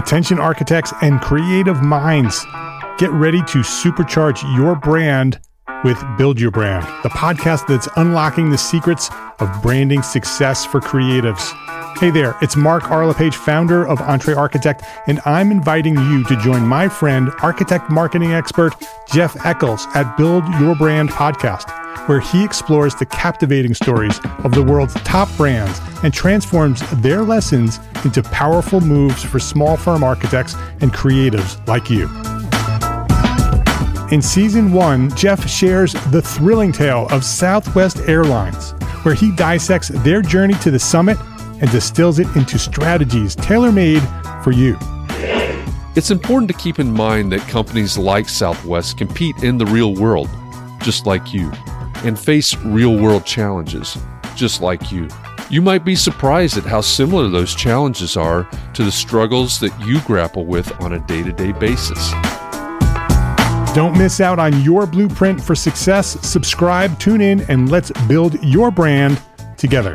Attention architects and creative minds, get ready to supercharge your brand with Build Your Brand, the podcast that's unlocking the secrets of branding success for creatives. Hey there, it's Mark R. LePage, founder of Entre Architect, and I'm inviting you to join my friend, architect marketing expert Jeff Echols at Build Your Brand podcast, where he explores the captivating stories of the world's top brands and transforms their lessons into powerful moves for small firm architects and creatives like you. In season one, Jeff shares the thrilling tale of Southwest Airlines, where he dissects their journey to the summit and distills it into strategies tailor made for you. It's important to keep in mind that companies like Southwest compete in the real world, just like you, and face real world challenges, just like you. You might be surprised at how similar those challenges are to the struggles that you grapple with on a day to day basis. Don't miss out on your blueprint for success. Subscribe, tune in, and let's build your brand together.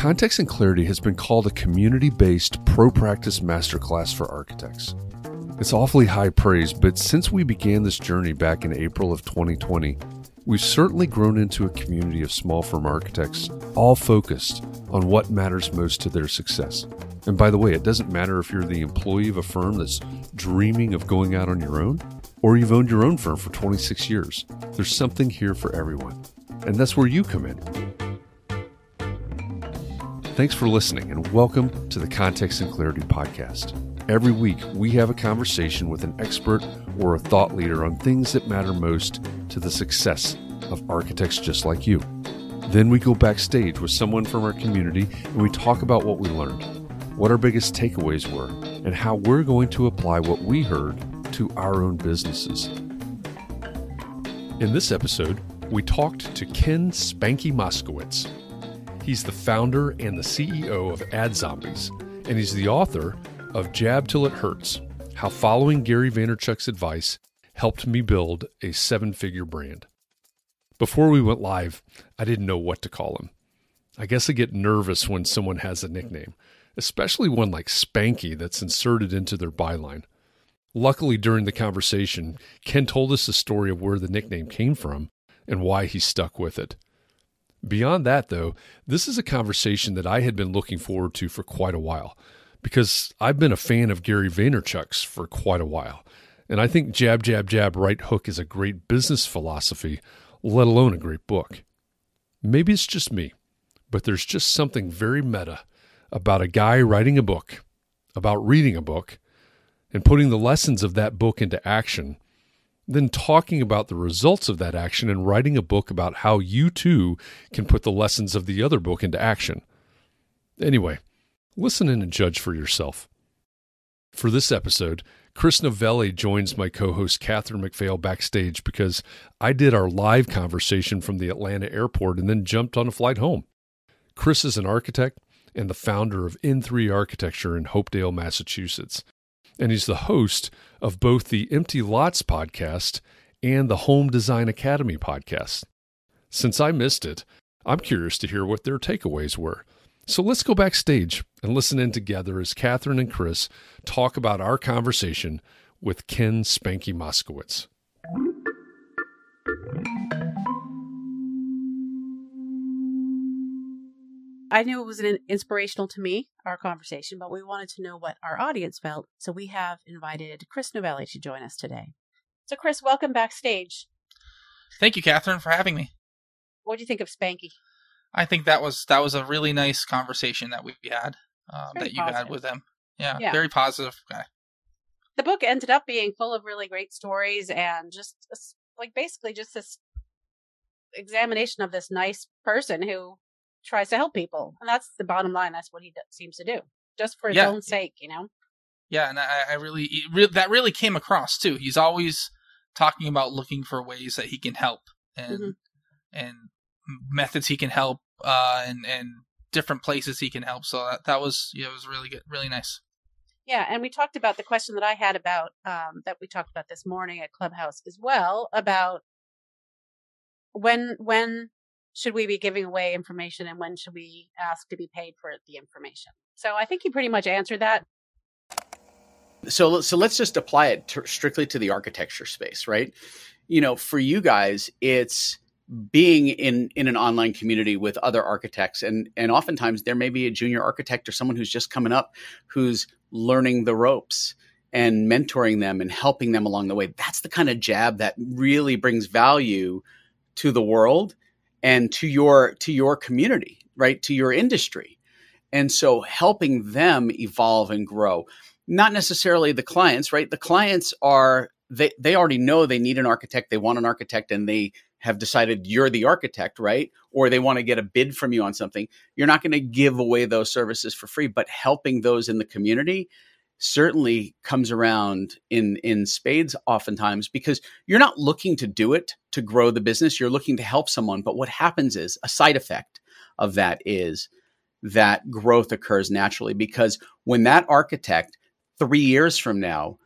Context and Clarity has been called a community based pro practice masterclass for architects. It's awfully high praise, but since we began this journey back in April of 2020, we've certainly grown into a community of small firm architects, all focused on what matters most to their success. And by the way, it doesn't matter if you're the employee of a firm that's dreaming of going out on your own, or you've owned your own firm for 26 years. There's something here for everyone. And that's where you come in. Thanks for listening and welcome to the Context and Clarity Podcast. Every week, we have a conversation with an expert or a thought leader on things that matter most to the success of architects just like you. Then we go backstage with someone from our community and we talk about what we learned, what our biggest takeaways were, and how we're going to apply what we heard to our own businesses. In this episode, we talked to Ken Spanky Moskowitz. He's the founder and the CEO of Ad Zombies, and he's the author of Jab Till It Hurts How Following Gary Vaynerchuk's Advice Helped Me Build a Seven Figure Brand. Before we went live, I didn't know what to call him. I guess I get nervous when someone has a nickname, especially one like Spanky that's inserted into their byline. Luckily, during the conversation, Ken told us the story of where the nickname came from and why he stuck with it. Beyond that, though, this is a conversation that I had been looking forward to for quite a while because I've been a fan of Gary Vaynerchuk's for quite a while. And I think jab, jab, jab, right hook is a great business philosophy, let alone a great book. Maybe it's just me, but there's just something very meta about a guy writing a book, about reading a book, and putting the lessons of that book into action then talking about the results of that action and writing a book about how you too can put the lessons of the other book into action. Anyway, listen in and judge for yourself. For this episode, Chris Novelli joins my co host Catherine McPhail backstage because I did our live conversation from the Atlanta airport and then jumped on a flight home. Chris is an architect and the founder of N3 Architecture in Hopedale, Massachusetts and he's the host of both the Empty Lots podcast and the Home Design Academy podcast. Since I missed it, I'm curious to hear what their takeaways were. So let's go backstage and listen in together as Catherine and Chris talk about our conversation with Ken Spanky Moskowitz. I knew it was an inspirational to me, our conversation, but we wanted to know what our audience felt. So we have invited Chris Novelli to join us today. So, Chris, welcome backstage. Thank you, Catherine, for having me. What do you think of Spanky? I think that was that was a really nice conversation that we had um, that you positive. had with him. Yeah, Yeah. very positive guy. The book ended up being full of really great stories and just like basically just this examination of this nice person who tries to help people, and that's the bottom line. That's what he d- seems to do, just for his Yeah. own sake, you know. Yeah, and I, I really, re- that really came across too. He's always talking about looking for ways that he can help and Mhm. and methods he can help, uh, and and different places he can help. So that, that was yeah, it was really good, really nice. Yeah, and we talked about the question that I had about um, that we talked about this morning at Clubhouse as well about when when should we be giving away information and when should we ask to be paid for the information. So I think you pretty much answered that. so so let's just apply it to, strictly to the architecture space right you know for you guys it's being in in an online community with other architects and and oftentimes there may be a junior architect or someone who's just coming up who's learning the ropes and mentoring them and helping them along the way that's the kind of jab that really brings value to the world and to your to your community right to your industry and so helping them evolve and grow not necessarily the clients, right? The clients are they they already know they need an architect, they want an architect and they have decided you're the architect, right? Or they want to get a bid from you on something. You're not going to give away those services for free, but helping those in the community certainly comes around in in spades oftentimes because you're not looking to do it to grow the business, you're looking to help someone, but what happens is a side effect of that is that growth occurs naturally because when that architect three years from now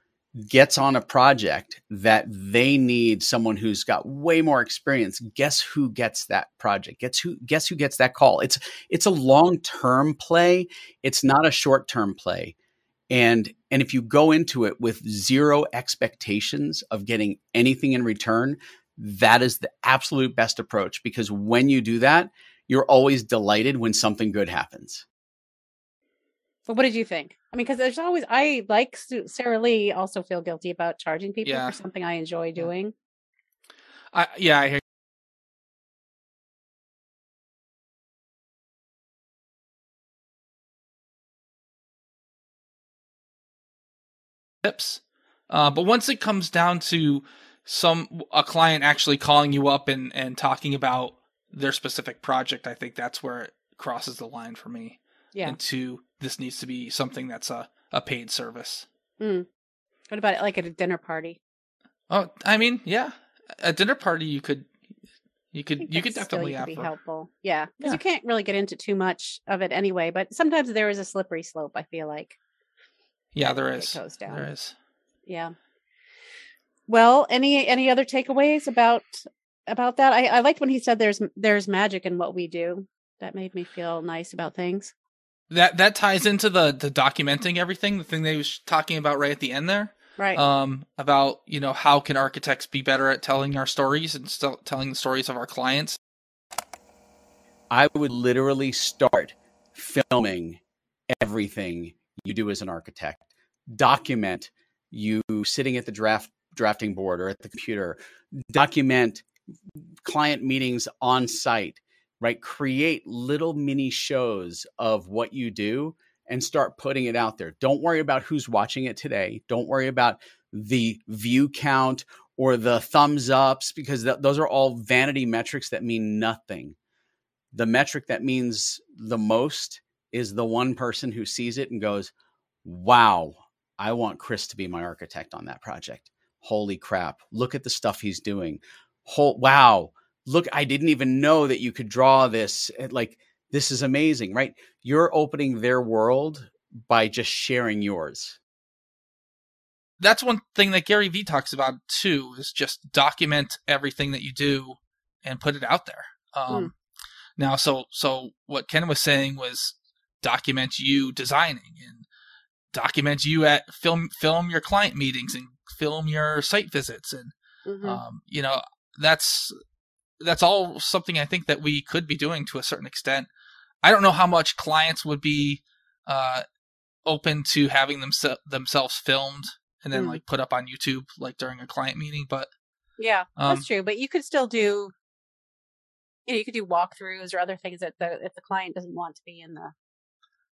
gets on a project that they need someone who's got way more experience guess who gets that project? Gets who guess who gets that call? It's it's a long-term play. It's not a short-term play and and if you go into it with zero expectations of getting anything in return that is the absolute best approach because when you do that you're always delighted when something good happens But what did you think? I mean, because there's always I like Sarah Lee also feel guilty about charging people Yeah. for something I enjoy doing. I yeah, I Tips, uh, but once it comes down to some a client actually calling you up and and talking about their specific project, I think that's where it crosses the line for me. Yeah. Into this needs to be something that's a a paid service. Mm. What about like at a dinner party? Oh, I mean, yeah, a dinner party you could you could you could definitely you could be helpful. Yeah, because Yeah. you can't really get into too much of it anyway. But sometimes there is a slippery slope. I feel like. Yeah, there it is. goes down. There is. Yeah. Well, any any other takeaways about about that? I, I liked when he said there's there's magic in what we do. That made me feel nice about things. That that ties into the the documenting everything, the thing they was talking about right at the end there. Right. Um, about you know how can architects be better at telling our stories and still telling the stories of our clients. I would literally start filming everything you do as an architect. Document you sitting at the draft drafting board or at the computer. Document client meetings on site, right? Create little mini shows of what you do and start putting it out there. Don't worry about who's watching it today. Don't worry about the view count or the thumbs ups because th- those are all vanity metrics that mean nothing the metric that means the most is the one person who sees it and goes, Wow, I want Chris to be my architect on that project. Holy crap. Look at the stuff he's doing. Whole, wow. Look, I didn't even know that you could draw this. Like, this is amazing, right? You're opening their world by just sharing yours. That's one thing that Gary Vee talks about too is just document everything that you do and put it out there. Um, Now, so so what Ken was saying was document you designing and document you at film film your client meetings and film your site visits and Mhm. um, you know that's that's all something I think that we could be doing to a certain extent. I don't know how much clients would be uh, open to having them themselves filmed and then Mm. like put up on YouTube like during a client meeting, but Yeah, Um, that's true. But you could still do, you know, you could do walkthroughs or other things that the if the client doesn't want to be in the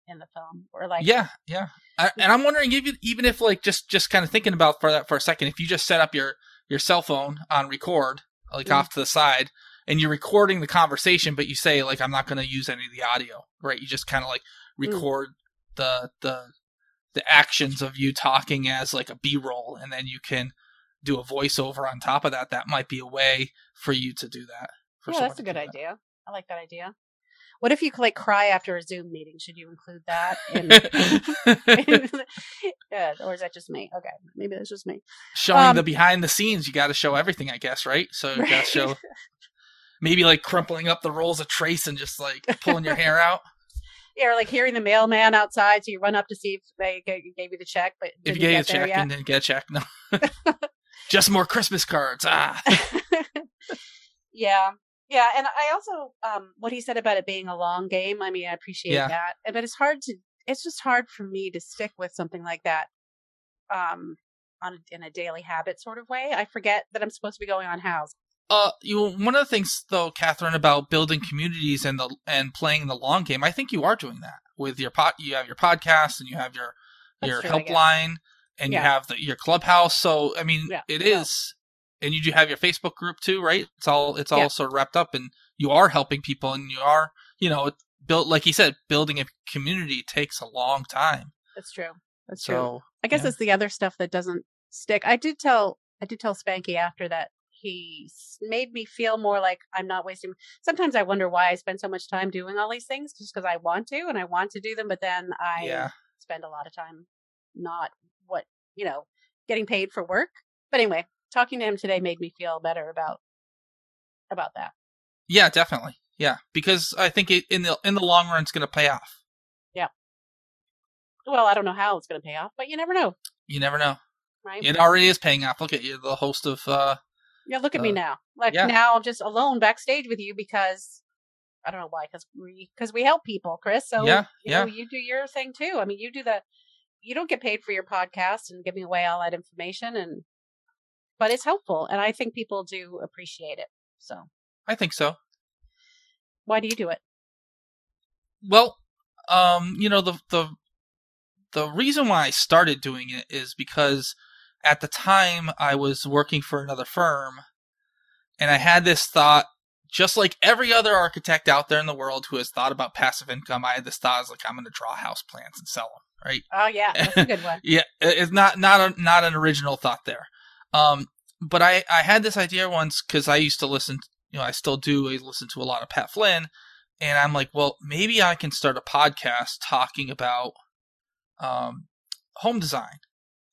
in the film or like yeah, yeah. I, and I'm wondering even even if like just just kind of thinking about for that for a second, if you just set up your your cell phone on record like Mm. off to the side and you're recording the conversation, but you say like I'm not going to use any of the audio, right? You just kind of like record mm. the the the actions of you talking as like a B-roll, and then you can do a voiceover on top of that. That might be a way for you to do that. Yeah, that's a good idea. I like that idea. What if you like cry after a Zoom meeting? Should you include that? In, yeah, or is that just me? Okay, maybe that's just me. Showing um, the behind the scenes, you got to show everything, I guess, right? So you got to show maybe like crumpling up the rolls of trace and just like pulling your hair out. Yeah, or like hearing the mailman outside, so you run up to see if they gave you the check, but if you gave a check and didn't get a check, no, just more Christmas cards. Ah, yeah, yeah, and I also um what he said about it being a long game. I mean, I appreciate yeah. that, but it's hard to. It's just hard for me to stick with something like that, um, on in a daily habit sort of way. I forget that I'm supposed to be going on house. Uh, you one of the things though, Catherine, about building communities and the and playing the long game. I think you are doing that with your pot. You have your podcast and you have your That's your helpline and yeah. you have the, your clubhouse. So I mean, yeah. it is and you do have your Facebook group too, right? It's all it's all yeah. sort of wrapped up, and you are helping people, and you are, you know, built like he said, building a community takes a long time. That's true. That's so, true. I guess yeah. it's the other stuff that doesn't stick. I did tell I did tell Spanky after that he made me feel more like I'm not wasting. Sometimes I wonder why I spend so much time doing all these things, just because I want to and I want to do them, but then I yeah. spend a lot of time not what you know getting paid for work. But anyway, talking to him today made me feel better about about that. Yeah, definitely. Yeah, because I think it, in the in the long run, it's going to pay off. Yeah. Well, I don't know how it's going to pay off, but you never know. You never know. Right. It already is paying off. Look at you, the host of. uh Yeah, look at uh, me now. Like yeah. now, I'm just alone backstage with you because I don't know why, because we because we help people, Chris. So yeah, you yeah. Know, you do your thing too. I mean, you do the. You don't get paid for your podcast and giving away all that information, and but it's helpful and I think people do appreciate it. So I think so. Why do you do it? Well, um, you know, the the the reason why I started doing it is because at the time I was working for another firm and I had this thought just like every other architect out there in the world who has thought about passive income, I had this thought I was like, I'm going to draw house plans and sell them, right? Oh yeah, that's a good one. yeah, it's not not a, not an original thought there. Um, but I, I had this idea once because I used to listen, you know, I still do. I listen to a lot of Pat Flynn, and I'm like, well, maybe I can start a podcast talking about um, home design,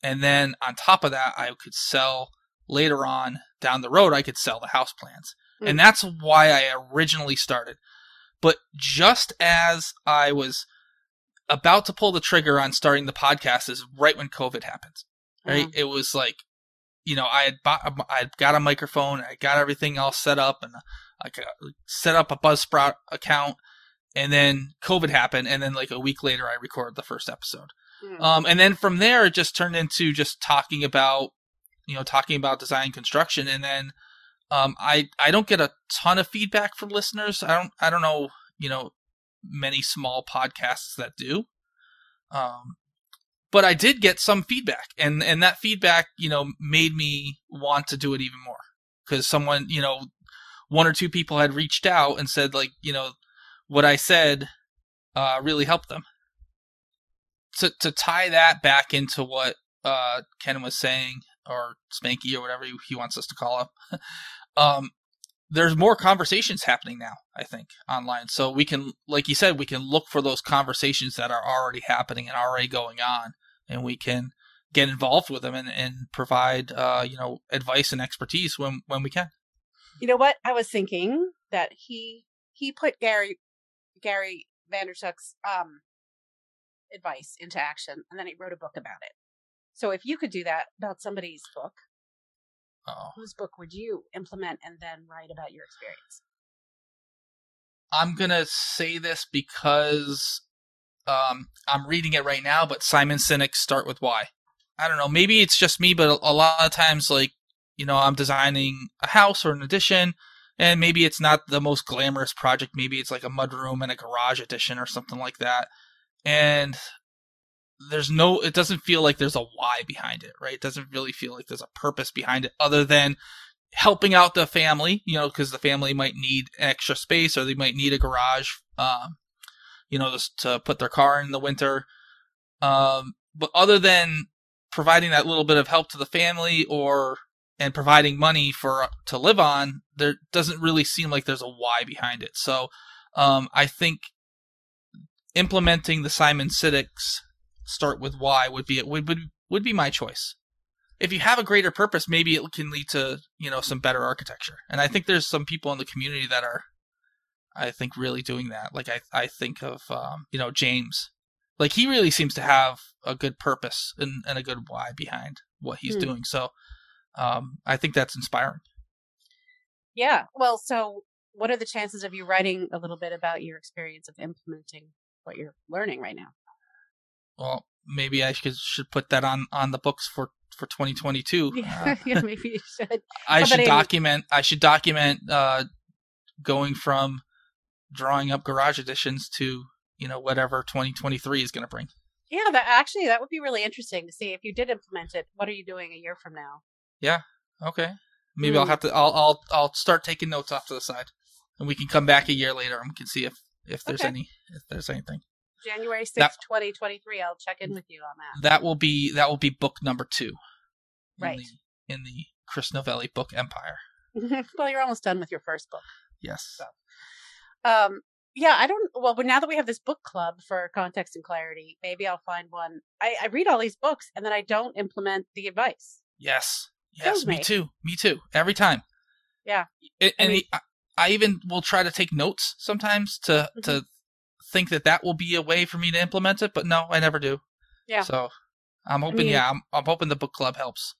and then on top of that, I could sell later on down the road. I could sell the house plans, mm-hmm. and that's why I originally started. But just as I was about to pull the trigger on starting the podcast, is right when COVID happened. Right, mm-hmm. it was like you know, I had bought, I got a microphone, I got everything all set up, and I set up a Buzzsprout account, and then COVID happened, and then like a week later, I recorded the first episode. Mm. Um, and then from there, it just turned into just talking about, you know, talking about design construction, and then um, I I don't get a ton of feedback from listeners. I don't I don't know, you know, many small podcasts that do. Um, but I did get some feedback, and and that feedback, you know, made me want to do it even more because someone, you know, one or two people had reached out and said like, you know, what I said uh, really helped them. To to tie that back into what uh, Ken was saying, or Spanky, or whatever he wants us to call him. um, there's more conversations happening now, I think, online. So we can, like you said, we can look for those conversations that are already happening and already going on, and we can get involved with them and, and provide, uh, you know, advice and expertise when when we can. You know what? I was thinking that he he put Gary Gary Vaynerchuk's um advice into action, and then he wrote a book about it. So if you could do that about somebody's book, oh. whose book would you implement and then write about your experience? I'm gonna say this because um, I'm reading it right now, but Simon Sinek Start with Why. I don't know. Maybe it's just me, but a, lot of times, like you know, I'm designing a house or an addition, and maybe it's not the most glamorous project. Maybe it's like a mudroom and a garage addition or something like that. And there's no it doesn't feel like there's a why behind it right it doesn't really feel like there's a purpose behind it other than helping out the family, you know, because the family might need extra space or they might need a garage, um, you know, just to put their car in the winter. Um, but other than providing that little bit of help to the family or and providing money for to live on, there doesn't really seem like there's a why behind it. So um, I think implementing the Simon Sinek's start with why would be would would would be my choice. If you have a greater purpose, maybe it can lead to you know some better architecture. And I think there's some people in the community that are, I think, really doing that. Like I I think of um, you know James, like he really seems to have a good purpose and, and a good why behind what he's Hmm. doing. So um, I think that's inspiring. Yeah. Well, so what are the chances of you writing a little bit about your experience of implementing what you're learning right now? Well, maybe I should should put that on on the books for for 2022. Uh, Yeah, yeah, maybe you should. I How should document. I should document uh, going from drawing up garage additions to you know whatever 2023 is going to bring. Yeah, that actually that would be really interesting to see if you did implement it. What are you doing a year from now? Yeah. Okay, maybe I'll Hmm. have to. I'll I'll I'll start taking notes off to the side, and we can come back a year later and we can see if if there's Okay. any if there's anything. January sixth, That- twenty twenty three. I'll check in with you on that. That will be that will be book number two. in Right. the- in the Chris Novelli book Empire. well, you're almost done with your first book. Yes. So. Um, yeah, I don't. Well, but now that we have this book club for context and clarity, maybe I'll find one. I, I read all these books and then I don't implement the advice. Yes. Yes. Me me. too. Me too. Every time. Yeah. And, I and mean- I, I even will try to take notes sometimes to Mhm. to think that that will be a way for me to implement it, but no, I never do. Yeah. So I'm hoping. mean- yeah, I'm I'm hoping the book club helps.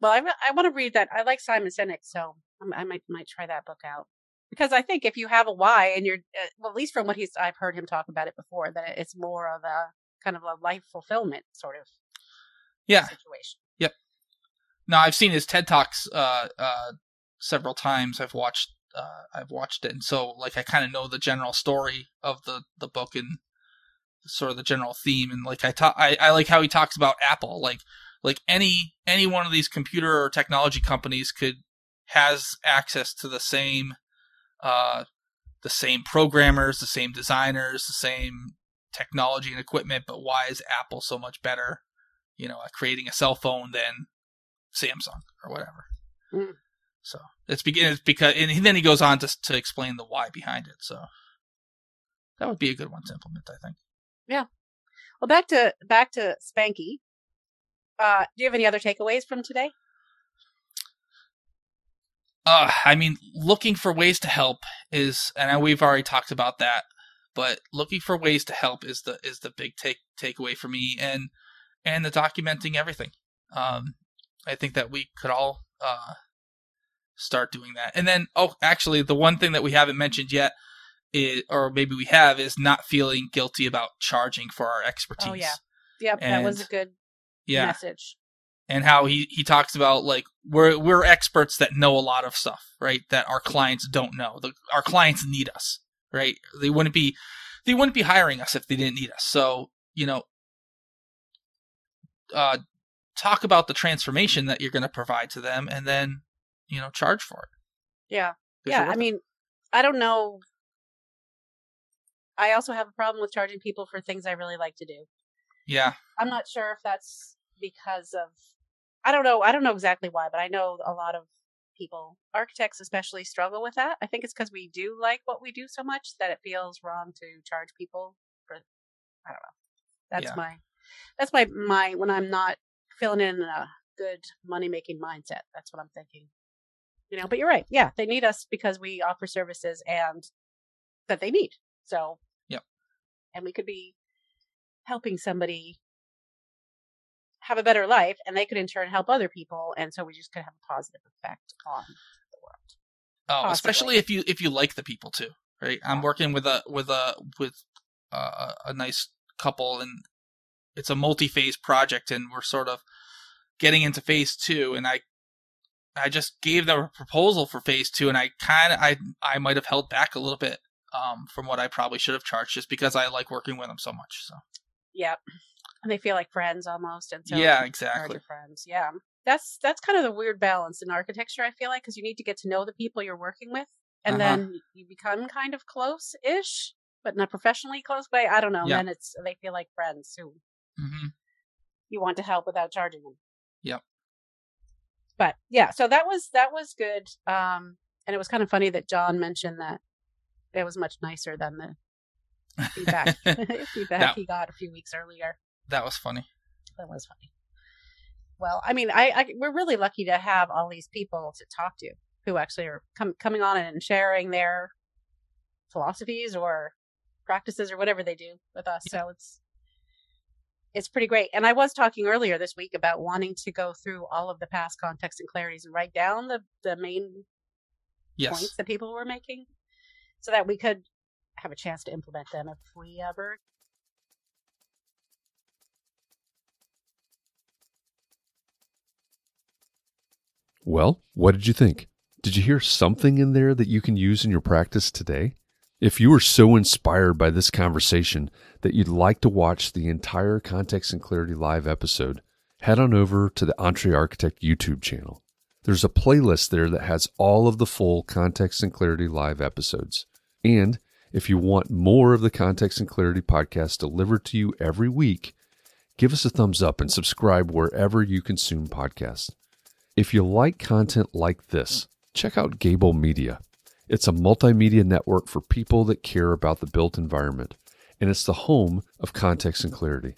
Well, I, I want to read that. I like Simon Sinek, so I'm- I might might try that book out because I think if you have a why and you're uh, well, at least from what he's I've heard him talk about it before, that it's more of a kind of a life fulfillment sort of Yeah. situation. Yeah. Now I've seen his TED talks uh uh several times. I've watched uh I've watched it, and so like I kind of know the general story of the the book and sort of the general theme. And like I talk, I, I like how he talks about Apple. Like like any any one of these computer or technology companies could has access to the same uh the same programmers, the same designers, the same technology and equipment. But why is Apple so much better? You know, at creating a cell phone than Samsung or whatever. Mm. So it's, be- it's because, and then he goes on to to explain the why behind it. So that would be a good one to implement, I think. Yeah. Well, back to back to Spanky. Uh, do you have any other takeaways from today? Uh, I mean, looking for ways to help is, and we've already talked about that, but looking for ways to help is the is the big take takeaway for me, and and the documenting everything. Um, I think that we could all uh start doing that, and then oh, actually, the one thing that we haven't mentioned yet is, or maybe we have, is not feeling guilty about charging for our expertise. Oh, yeah. Yep, that was a good yeah. message. and how he he talks about like we're we're experts that know a lot of stuff, right? That our clients don't know. The, our clients need us, right? They wouldn't be they wouldn't be hiring us if they didn't need us. So you know, uh, talk about the transformation that you're going to provide to them, and then you know charge for it. Yeah. Yeah, I it. mean, I don't know. I also have a problem with charging people for things I really like to do. yeah, I'm not sure if that's because of I don't know. I don't know exactly why, but I know a lot of people, architects especially, struggle with that. I think it's because we do like what we do so much that it feels wrong to charge people for I don't know. That's Yeah. my that's my my when I'm not feeling in a good money making mindset. That's what I'm thinking. You know, but you're right. Yeah, they need us because we offer services and that they need. So Yep. And we could be helping somebody have a better life and they could in turn help other people and so we just could have a positive effect on the world. Oh, Possibly. especially if you if you like the people too, right? I'm working with a with a with uh, a nice couple, and it's a multi-phase project, and we're sort of getting into phase two, and I I just gave them a proposal for phase two, and I kind of I I might have held back a little bit um, from what I probably should have charged, just because I like working with them so much. So Yeah. And they feel like friends almost and so yeah, exactly. friends. Yeah. that's that's kind of the weird balance in architecture. I feel like because you need to get to know the people you're working with, and Uh-huh. then you become kind of close-ish, but not professionally close way. I don't know. Yeah. Then it's they feel like friends who hmm you want to help without charging them. Yep. But yeah, so that was that was good. Um, and it was kind of funny that John mentioned that it was much nicer than the feedback feedback That- he got a few weeks earlier. That was funny. That was funny. Well, I mean, I, I we're really lucky to have all these people to talk to who actually are com- coming on and sharing their philosophies or practices or whatever they do with us. So it's it's pretty great. And I was talking earlier this week about wanting to go through all of the past context and clarities and write down the the main Yes. points that people were making, so that we could have a chance to implement them if we ever Well, what did you think? Did you hear something in there that you can use in your practice today? If you were so inspired by this conversation that you'd like to watch the entire Context and Clarity Live episode, head on over to the Entree Architect YouTube channel. There's a playlist there that has all of the full Context and Clarity Live episodes. And if you want more of the Context and Clarity podcast delivered to you every week, give us a thumbs up and subscribe wherever you consume podcasts. If you like content like this, check out Gable Media. It's a multimedia network for people that care about the built environment, and it's the home of context and clarity.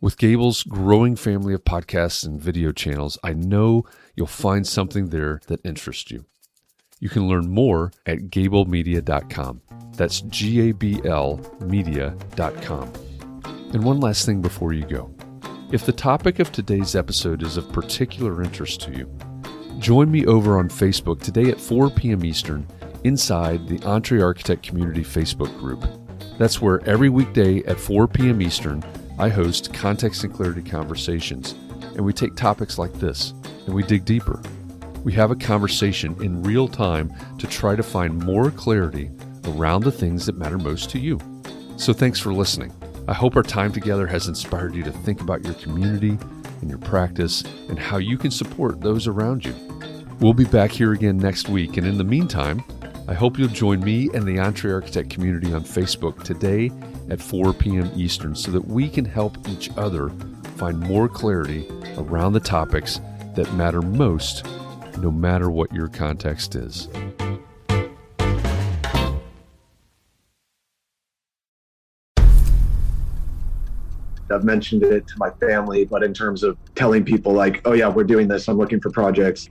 With Gable's growing family of podcasts and video channels, I know you'll find something there that interests you. You can learn more at gablemedia.com. That's G A B L media.com. And one last thing before you go. If the topic of today's episode is of particular interest to you, join me over on Facebook today at 4 p.m. Eastern inside the Entree Architect Community Facebook group. That's where every weekday at 4 p.m. Eastern, I host Context and Clarity conversations, and we take topics like this and we dig deeper. We have a conversation in real time to try to find more clarity around the things that matter most to you. So thanks for listening. I hope our time together has inspired you to think about your community and your practice and how you can support those around you. We'll be back here again next week, and in the meantime, I hope you'll join me and the Entree Architect community on Facebook today at 4 p.m. Eastern so that we can help each other find more clarity around the topics that matter most, no matter what your context is. I've mentioned it to my family, but in terms of telling people like, oh yeah, we're doing this. I'm looking for projects.